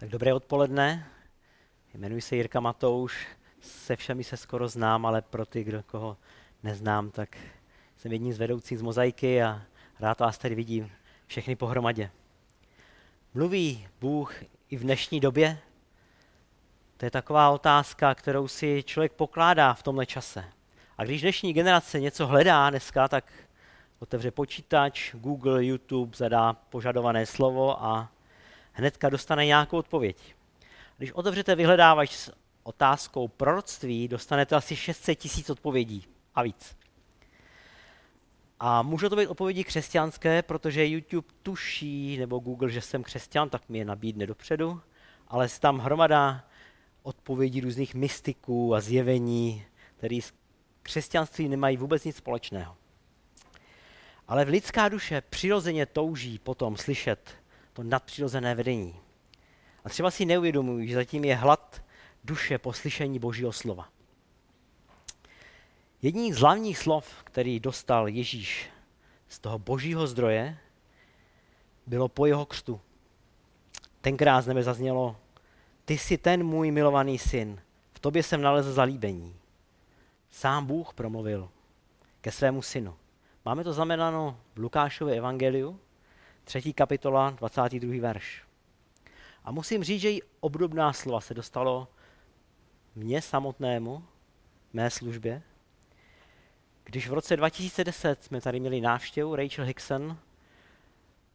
Tak dobré odpoledne. Jmenuji se Jirka Matouš. Se všemi se skoro znám, ale pro ty, kdo koho neznám, tak jsem jedním z vedoucích z Mozaiky a rád vás tady vidím všechny pohromadě. Mluví Bůh i v dnešní době? To je taková otázka, kterou si člověk pokládá v tomhle čase. A když dnešní generace něco hledá dneska, tak otevře počítač, Google, YouTube, zadá požadované slovo a hnedka dostane nějakou odpověď. Když otevřete vyhledávač s otázkou proroctví, dostanete asi 600 tisíc odpovědí a víc. A můžou to být odpovědi křesťanské, protože YouTube tuší, nebo Google, že jsem křesťan, tak mi je nabídne dopředu, ale je tam hromada odpovědí různých mystiků a zjevení, které s křesťanství nemají vůbec nic společného. Ale v lidská duše přirozeně touží potom slyšet to nadpřirozené vedení. A třeba si neuvědomují, že zatím je hlad duše po slyšení Božího slova. Jedním z hlavních slov, který dostal Ježíš z toho božího zdroje, bylo po jeho křtu. Tenkrát z nebe zaznělo, ty jsi ten můj milovaný syn, v tobě jsem nalezl zalíbení. Sám Bůh promluvil ke svému synu. Máme to znamenáno v Lukášově evangeliu, třetí kapitola, 22. verš. A musím říct, že i obdobná slova se dostalo mně samotnému, mé službě, když v roce 2010 jsme tady měli návštěvu, Rachel Hickson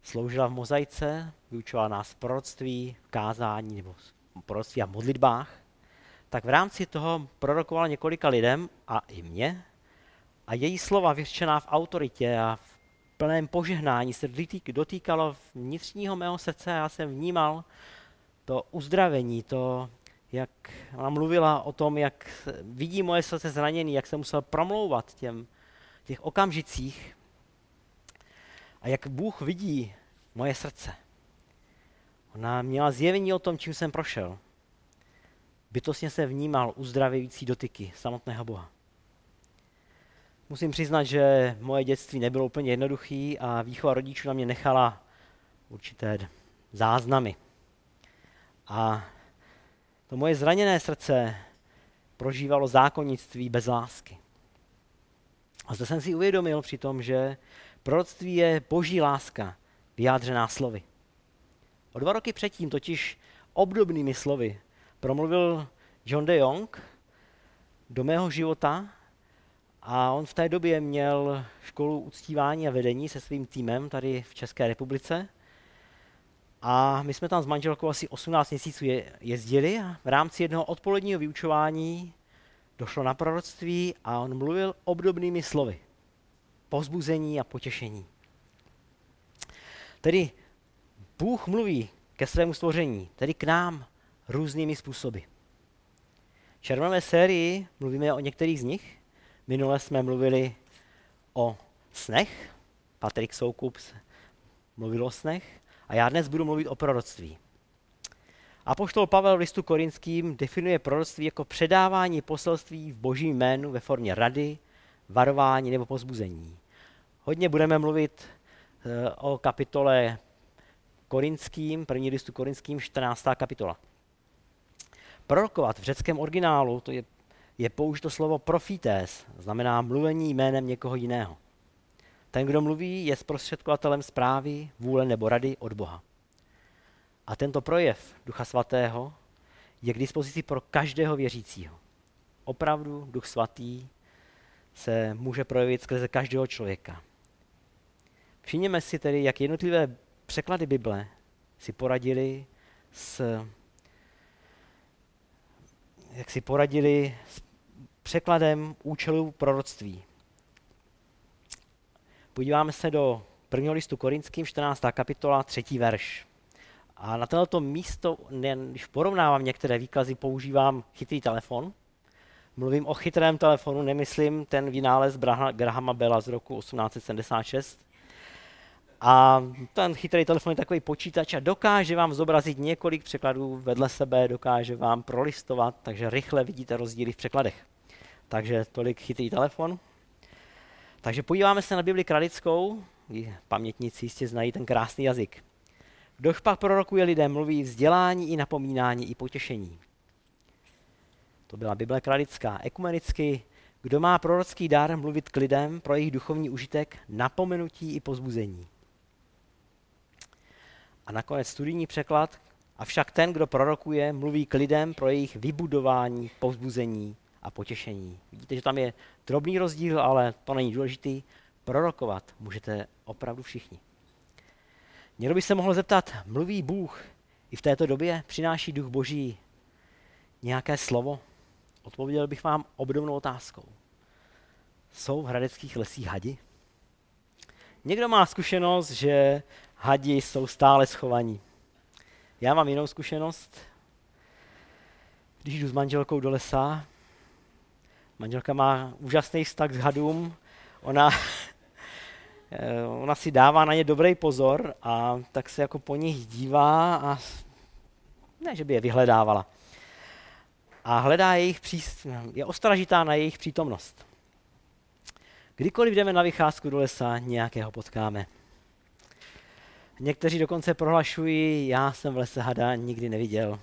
sloužila v mozaice, vyučovala nás proroctví, kázání nebo proroctví a modlitbách, tak v rámci toho prorokovala několika lidem a i mě a její slova vyřčená v autoritě a v plném požehnání se dotýkalo vnitřního mého srdce a já jsem vnímal to uzdravení, to, jak ona mluvila o tom, jak vidí moje srdce zraněný, jak se musel promlouvat těm, těch okamžicích a jak Bůh vidí moje srdce. Ona měla zjevení o tom, čím jsem prošel. Bytostně se vnímal uzdravující dotyky samotného Boha. Musím přiznat, že moje dětství nebylo úplně jednoduché a výchova rodičů na mě nechala určité záznamy. A to moje zraněné srdce prožívalo zákonnictví bez lásky. A zde jsem si uvědomil při tom, že proroctví je boží láska, vyjádřená slovy. O dva roky předtím totiž obdobnými slovy promluvil John de Jong do mého života a on v té době měl školu uctívání a vedení se svým týmem tady v České republice. A my jsme tam s manželkou asi 18 měsíců jezdili a v rámci jednoho odpoledního vyučování došlo na proroctví a on mluvil obdobnými slovy. Pozbuzení a potěšení. Tedy Bůh mluví ke svému stvoření, tedy k nám různými způsoby. V červené sérii mluvíme o některých z nich, Minule jsme mluvili o snech, Patrik Soukup mluvil o snech a já dnes budu mluvit o proroctví. Apoštol Pavel v listu korinským definuje proroctví jako předávání poselství v božím jménu ve formě rady, varování nebo pozbuzení. Hodně budeme mluvit eh, o kapitole korinským, první listu korinským, 14. kapitola. Prorokovat v řeckém originálu, to je je použito slovo profites, znamená mluvení jménem někoho jiného. Ten, kdo mluví, je zprostředkovatelem zprávy, vůle nebo rady od Boha. A tento projev Ducha Svatého je k dispozici pro každého věřícího. Opravdu Duch Svatý se může projevit skrze každého člověka. Všimněme si tedy, jak jednotlivé překlady Bible si poradili s jak si poradili s překladem účelu proroctví. Podíváme se do prvního listu Korinským, 14. kapitola, 3. verš. A na tohle místo, když porovnávám některé výkazy, používám chytrý telefon. Mluvím o chytrém telefonu, nemyslím ten vynález Grahama Bella z roku 1876, a ten chytrý telefon je takový počítač a dokáže vám zobrazit několik překladů vedle sebe, dokáže vám prolistovat, takže rychle vidíte rozdíly v překladech. Takže tolik chytrý telefon. Takže podíváme se na Bibli kralickou, pamětníci jistě znají ten krásný jazyk. Kdo pak prorokuje lidem, mluví vzdělání i napomínání i potěšení. To byla Bible kralická. Ekumenicky, kdo má prorocký dar mluvit k lidem pro jejich duchovní užitek, napomenutí i pozbuzení. A nakonec studijní překlad, avšak ten, kdo prorokuje, mluví k lidem pro jejich vybudování, povzbuzení a potěšení. Vidíte, že tam je drobný rozdíl, ale to není důležitý. Prorokovat můžete opravdu všichni. Někdo by se mohl zeptat, mluví Bůh i v této době? Přináší duch boží nějaké slovo? Odpověděl bych vám obdobnou otázkou. Jsou v hradeckých lesích hadi? Někdo má zkušenost, že hadi jsou stále schovaní. Já mám jinou zkušenost. Když jdu s manželkou do lesa, manželka má úžasný vztah s hadům, ona, ona si dává na ně dobrý pozor a tak se jako po nich dívá a ne, že by je vyhledávala. A hledá jejich příst, je ostražitá na jejich přítomnost. Kdykoliv jdeme na vycházku do lesa, nějakého potkáme. Někteří dokonce prohlašují, já jsem v lese hada nikdy neviděl.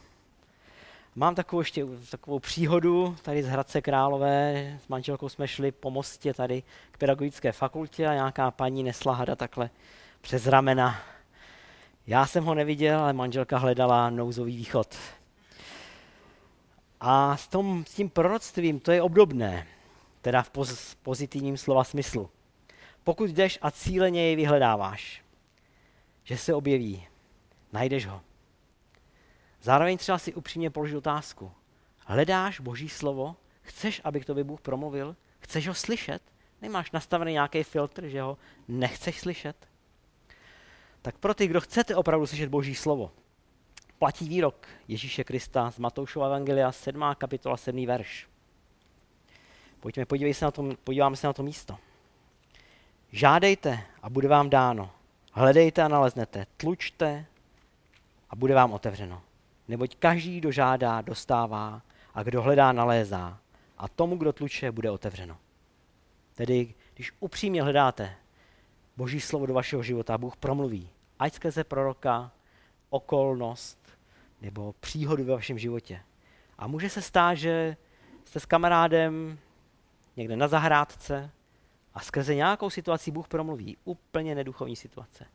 Mám takovou ještě takovou příhodu tady z Hradce Králové. S manželkou jsme šli po mostě tady k pedagogické fakultě a nějaká paní nesla hada takhle přes ramena. Já jsem ho neviděl, ale manželka hledala nouzový východ. A s, tom, s tím proroctvím to je obdobné, teda v poz, pozitivním slova smyslu. Pokud jdeš a cíleně jej vyhledáváš, že se objeví, najdeš ho. Zároveň třeba si upřímně položit otázku. Hledáš Boží slovo? Chceš, aby k tobě Bůh promluvil? Chceš ho slyšet? Nemáš nastavený nějaký filtr, že ho nechceš slyšet? Tak pro ty, kdo chcete opravdu slyšet Boží slovo, platí výrok Ježíše Krista z Matoušova Evangelia 7. kapitola 7. verš. Pojďme, podívej se na to, podíváme se na to místo. Žádejte a bude vám dáno. Hledejte a naleznete. Tlučte a bude vám otevřeno. Neboť každý, kdo žádá, dostává a kdo hledá, nalézá. A tomu, kdo tluče, bude otevřeno. Tedy, když upřímně hledáte Boží slovo do vašeho života, Bůh promluví. Ať skrze proroka, okolnost nebo příhodu ve vašem životě. A může se stát, že jste s kamarádem někde na zahrádce a skrze nějakou situaci Bůh promluví. Úplně neduchovní situace.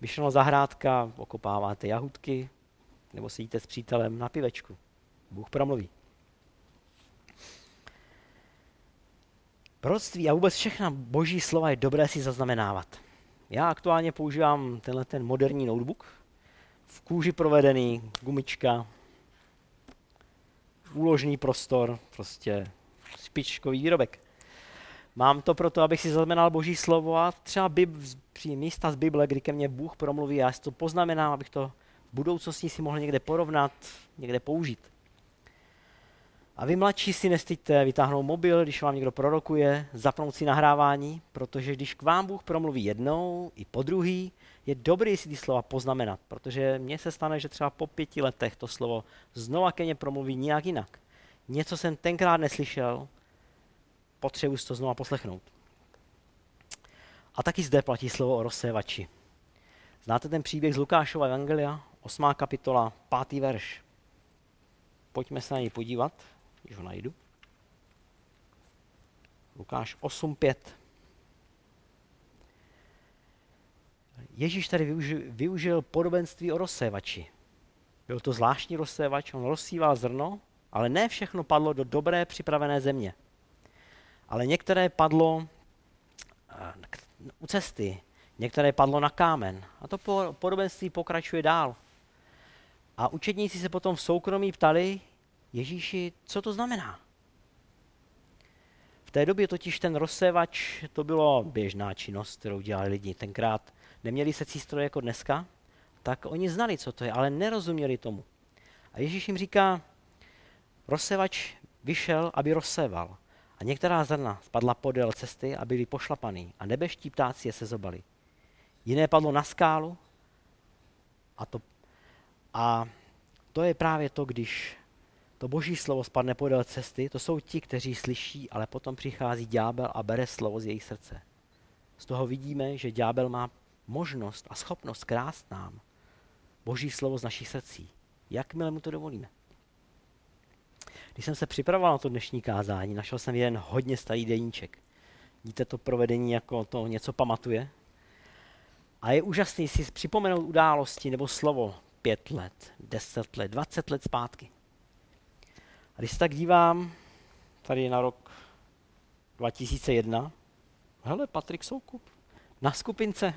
Vyšlo zahrádka, okopáváte jahutky, nebo sedíte s přítelem na pivečku. Bůh promluví. Proroctví a vůbec všechna boží slova je dobré si zaznamenávat. Já aktuálně používám tenhle ten moderní notebook, v kůži provedený, gumička, úložný prostor, prostě špičkový výrobek. Mám to proto, abych si zaznamenal boží slovo a třeba bib, při místa z Bible, kdy ke mně Bůh promluví, já si to poznamenám, abych to v budoucnosti si mohl někde porovnat, někde použít. A vy mladší si nestyďte vytáhnout mobil, když vám někdo prorokuje, zapnout si nahrávání, protože když k vám Bůh promluví jednou i po druhý, je dobré si ty slova poznamenat, protože mně se stane, že třeba po pěti letech to slovo znova ke mně promluví nějak jinak. Něco jsem tenkrát neslyšel, potřebuji si to znova poslechnout. A taky zde platí slovo o rozsévači. Znáte ten příběh z Lukášova Evangelia, 8. kapitola, 5. verš. Pojďme se na něj podívat, když ho najdu. Lukáš 8.5. Ježíš tady využil, využil podobenství o rozsévači. Byl to zvláštní rozsévač, on rozsíval zrno, ale ne všechno padlo do dobré připravené země. Ale některé padlo u cesty, některé padlo na kámen. A to podobenství pokračuje dál. A učedníci se potom v soukromí ptali Ježíši, co to znamená. V té době totiž ten rozsévač, to bylo běžná činnost, kterou dělali lidi. Tenkrát neměli se stroje jako dneska, tak oni znali, co to je, ale nerozuměli tomu. A Ježíš jim říká, rozsévač vyšel, aby rozséval. A některá zrna spadla podél cesty a byly pošlapaný a nebeští ptáci je se zobali. Jiné padlo na skálu a to, a to je právě to, když to boží slovo spadne podél cesty, to jsou ti, kteří slyší, ale potom přichází ďábel a bere slovo z jejich srdce. Z toho vidíme, že ďábel má možnost a schopnost krást nám Boží slovo z našich srdcí. Jakmile mu to dovolíme. Když jsem se připravoval na to dnešní kázání, našel jsem jeden hodně starý deníček. Vidíte to provedení, jako to něco pamatuje? A je úžasný si připomenout události nebo slovo pět let, deset let, dvacet let zpátky. A když se tak dívám tady na rok 2001, hele, Patrik Soukup, na skupince,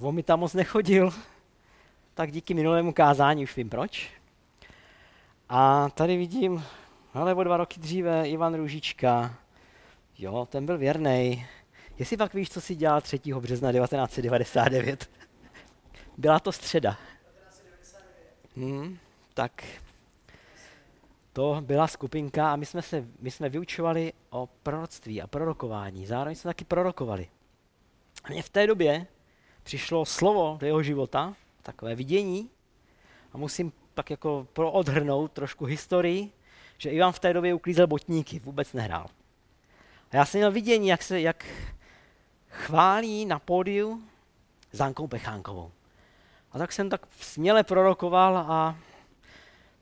on mi tam moc nechodil, tak díky minulému kázání už vím proč. A tady vidím, hele, o dva roky dříve Ivan Růžička, jo, ten byl věrný. Jestli pak víš, co si dělal 3. března 1999? Byla to středa. Hmm, tak to byla skupinka a my jsme, se, my jsme vyučovali o proroctví a prorokování. Zároveň jsme taky prorokovali. A mně v té době přišlo slovo do jeho života, takové vidění, a musím tak jako proodhrnout trošku historii, že Ivan v té době uklízel botníky, vůbec nehrál. A já jsem měl vidění, jak se jak chválí na pódiu Zánkou Pechánkovou. A tak jsem tak směle prorokoval a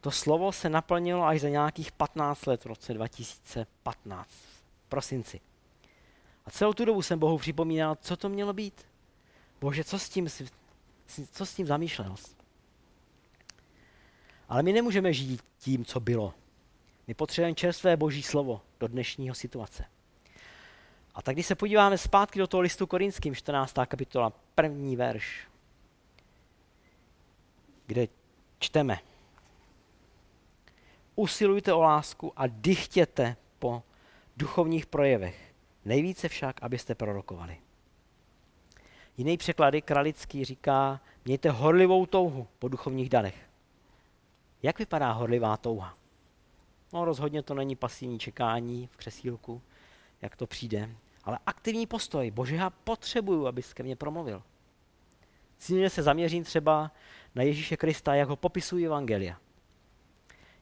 to slovo se naplnilo až za nějakých 15 let v roce 2015, v prosinci. A celou tu dobu jsem Bohu připomínal, co to mělo být. Bože, co s tím, co s tím zamýšlel? Ale my nemůžeme žít tím, co bylo. My potřebujeme čerstvé boží slovo do dnešního situace. A tak když se podíváme zpátky do toho listu korinským, 14. kapitola, první verš, kde čteme. Usilujte o lásku a dychtěte po duchovních projevech. Nejvíce však, abyste prorokovali. Jiný překlady, Kralický říká, mějte horlivou touhu po duchovních darech. Jak vypadá horlivá touha? No rozhodně to není pasivní čekání v křesílku, jak to přijde, ale aktivní postoj. Bože, já potřebuju, abys ke mně promluvil. Cílně se zaměřím třeba na Ježíše Krista, jak ho popisují Evangelia.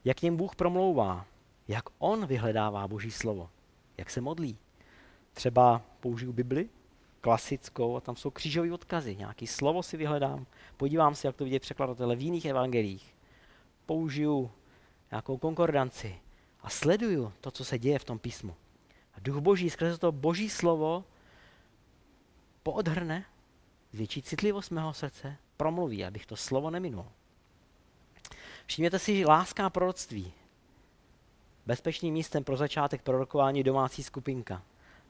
Jak něm Bůh promlouvá, jak on vyhledává Boží slovo, jak se modlí. Třeba použiju Bibli, klasickou, a tam jsou křížové odkazy, nějaký slovo si vyhledám, podívám se, jak to vidět překladatele v jiných evangelích, použiju nějakou konkordanci a sleduju to, co se děje v tom písmu. A duch boží skrze to boží slovo poodhrne, zvětší citlivost mého srdce, promluví, abych to slovo neminul. Všimněte si, že láska a proroctví. Bezpečným místem pro začátek prorokování domácí skupinka.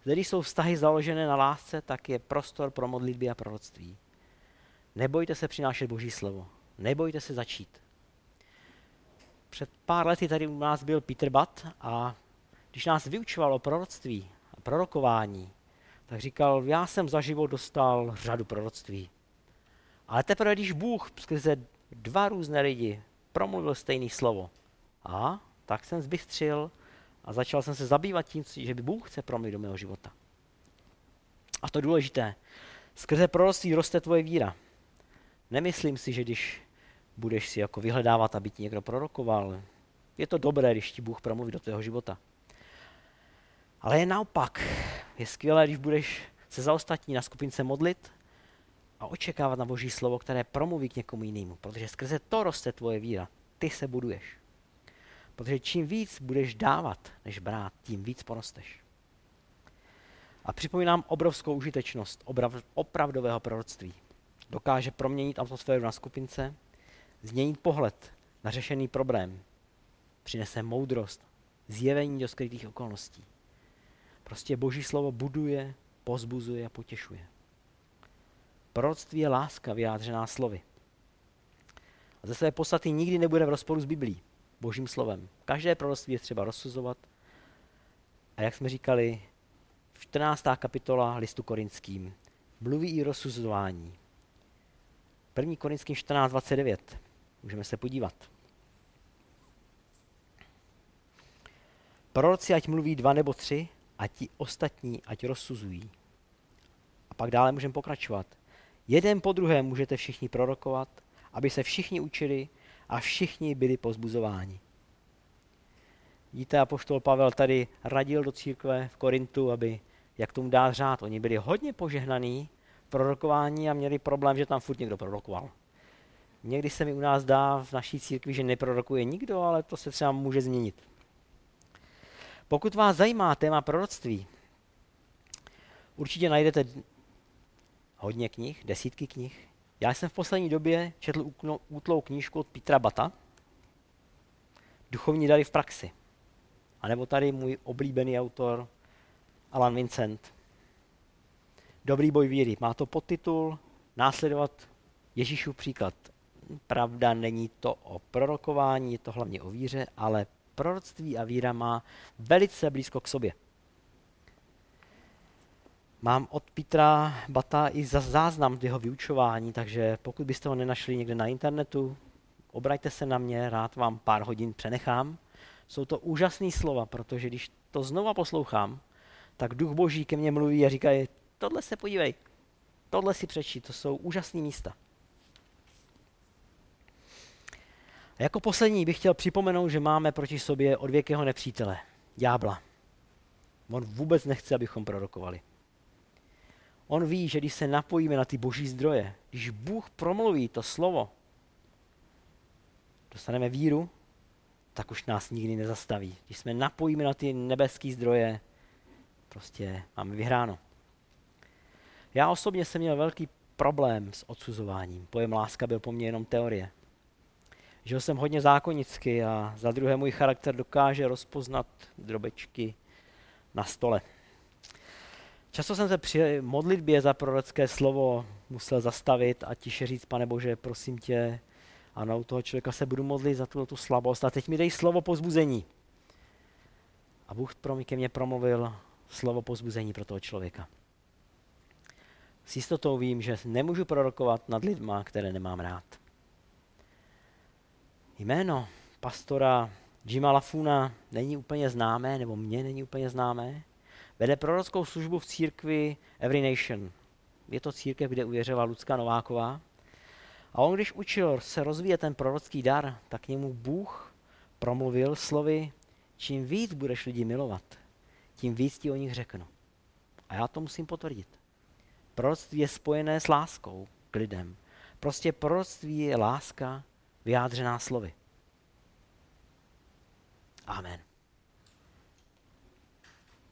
Zde, když jsou vztahy založené na lásce, tak je prostor pro modlitby a proroctví. Nebojte se přinášet Boží slovo. Nebojte se začít. Před pár lety tady u nás byl Peter Butt a když nás vyučoval o proroctví a prorokování, tak říkal, já jsem za život dostal řadu proroctví. Ale teprve, když Bůh skrze dva různé lidi promluvil stejné slovo, a tak jsem zbystřil a začal jsem se zabývat tím, že by Bůh chce promluvit do mého života. A to důležité. Skrze proroctví roste tvoje víra. Nemyslím si, že když budeš si jako vyhledávat, aby ti někdo prorokoval, je to dobré, když ti Bůh promluví do tvého života. Ale je naopak. Je skvělé, když budeš se za ostatní na skupince modlit a očekávat na Boží slovo, které promluví k někomu jinému, protože skrze to roste tvoje víra. Ty se buduješ. Protože čím víc budeš dávat, než brát, tím víc porosteš. A připomínám obrovskou užitečnost opravdového proroctví. Dokáže proměnit atmosféru na skupince, změnit pohled na řešený problém, přinese moudrost, zjevení do skrytých okolností. Prostě Boží slovo buduje, pozbuzuje a potěšuje. Proroctví je láska vyjádřená slovy. A ze své podstaty nikdy nebude v rozporu s Biblí, Božím slovem. Každé proroctví je třeba rozsuzovat. A jak jsme říkali, v 14. kapitola listu korinským mluví i rozsuzování. 1. korinským 14.29. Můžeme se podívat. Proroci ať mluví dva nebo tři, a ti ostatní ať rozsuzují. A pak dále můžeme pokračovat. Jeden po druhém můžete všichni prorokovat, aby se všichni učili a všichni byli pozbuzováni. Víte, apoštol Pavel tady radil do církve v Korintu, aby jak tomu dá řád. Oni byli hodně požehnaní prorokování a měli problém, že tam furt někdo prorokoval. Někdy se mi u nás dá v naší církvi, že neprorokuje nikdo, ale to se třeba může změnit. Pokud vás zajímá téma proroctví, určitě najdete hodně knih, desítky knih. Já jsem v poslední době četl útlou knížku od Petra Bata, Duchovní dary v praxi. A nebo tady můj oblíbený autor Alan Vincent. Dobrý boj víry. Má to podtitul Následovat Ježíšův příklad. Pravda, není to o prorokování, je to hlavně o víře, ale proroctví a víra má velice blízko k sobě. Mám od Petra Bata i za záznam jeho vyučování, takže pokud byste ho nenašli někde na internetu, obraťte se na mě, rád vám pár hodin přenechám. Jsou to úžasné slova, protože když to znova poslouchám, tak duch boží ke mně mluví a říká, tohle se podívej, tohle si přečti, to jsou úžasné místa. A jako poslední bych chtěl připomenout, že máme proti sobě odvěkého nepřítele, ďábla. On vůbec nechce, abychom prorokovali. On ví, že když se napojíme na ty boží zdroje, když Bůh promluví to slovo, dostaneme víru, tak už nás nikdy nezastaví. Když jsme napojíme na ty nebeské zdroje, prostě máme vyhráno. Já osobně jsem měl velký problém s odsuzováním. Pojem láska byl po mně jenom teorie. Žil jsem hodně zákonicky a za druhé můj charakter dokáže rozpoznat drobečky na stole. Často jsem se při modlitbě za prorocké slovo musel zastavit a tiše říct, pane Bože, prosím tě, ano, u toho člověka se budu modlit za tu, tu slabost a teď mi dej slovo pozbuzení. A Bůh pro mě ke mně promluvil slovo pozbuzení pro toho člověka. S jistotou vím, že nemůžu prorokovat nad lidma, které nemám rád. Jméno pastora Jima Lafuna není úplně známé, nebo mě není úplně známé. Vede prorockou službu v církvi Every Nation. Je to církev, kde uvěřila Lucka Nováková. A on, když učil se rozvíjet ten prorocký dar, tak k němu Bůh promluvil slovy, čím víc budeš lidi milovat, tím víc ti o nich řeknu. A já to musím potvrdit. Proroctví je spojené s láskou k lidem. Prostě proroctví je láska vyjádřená slovy. Amen.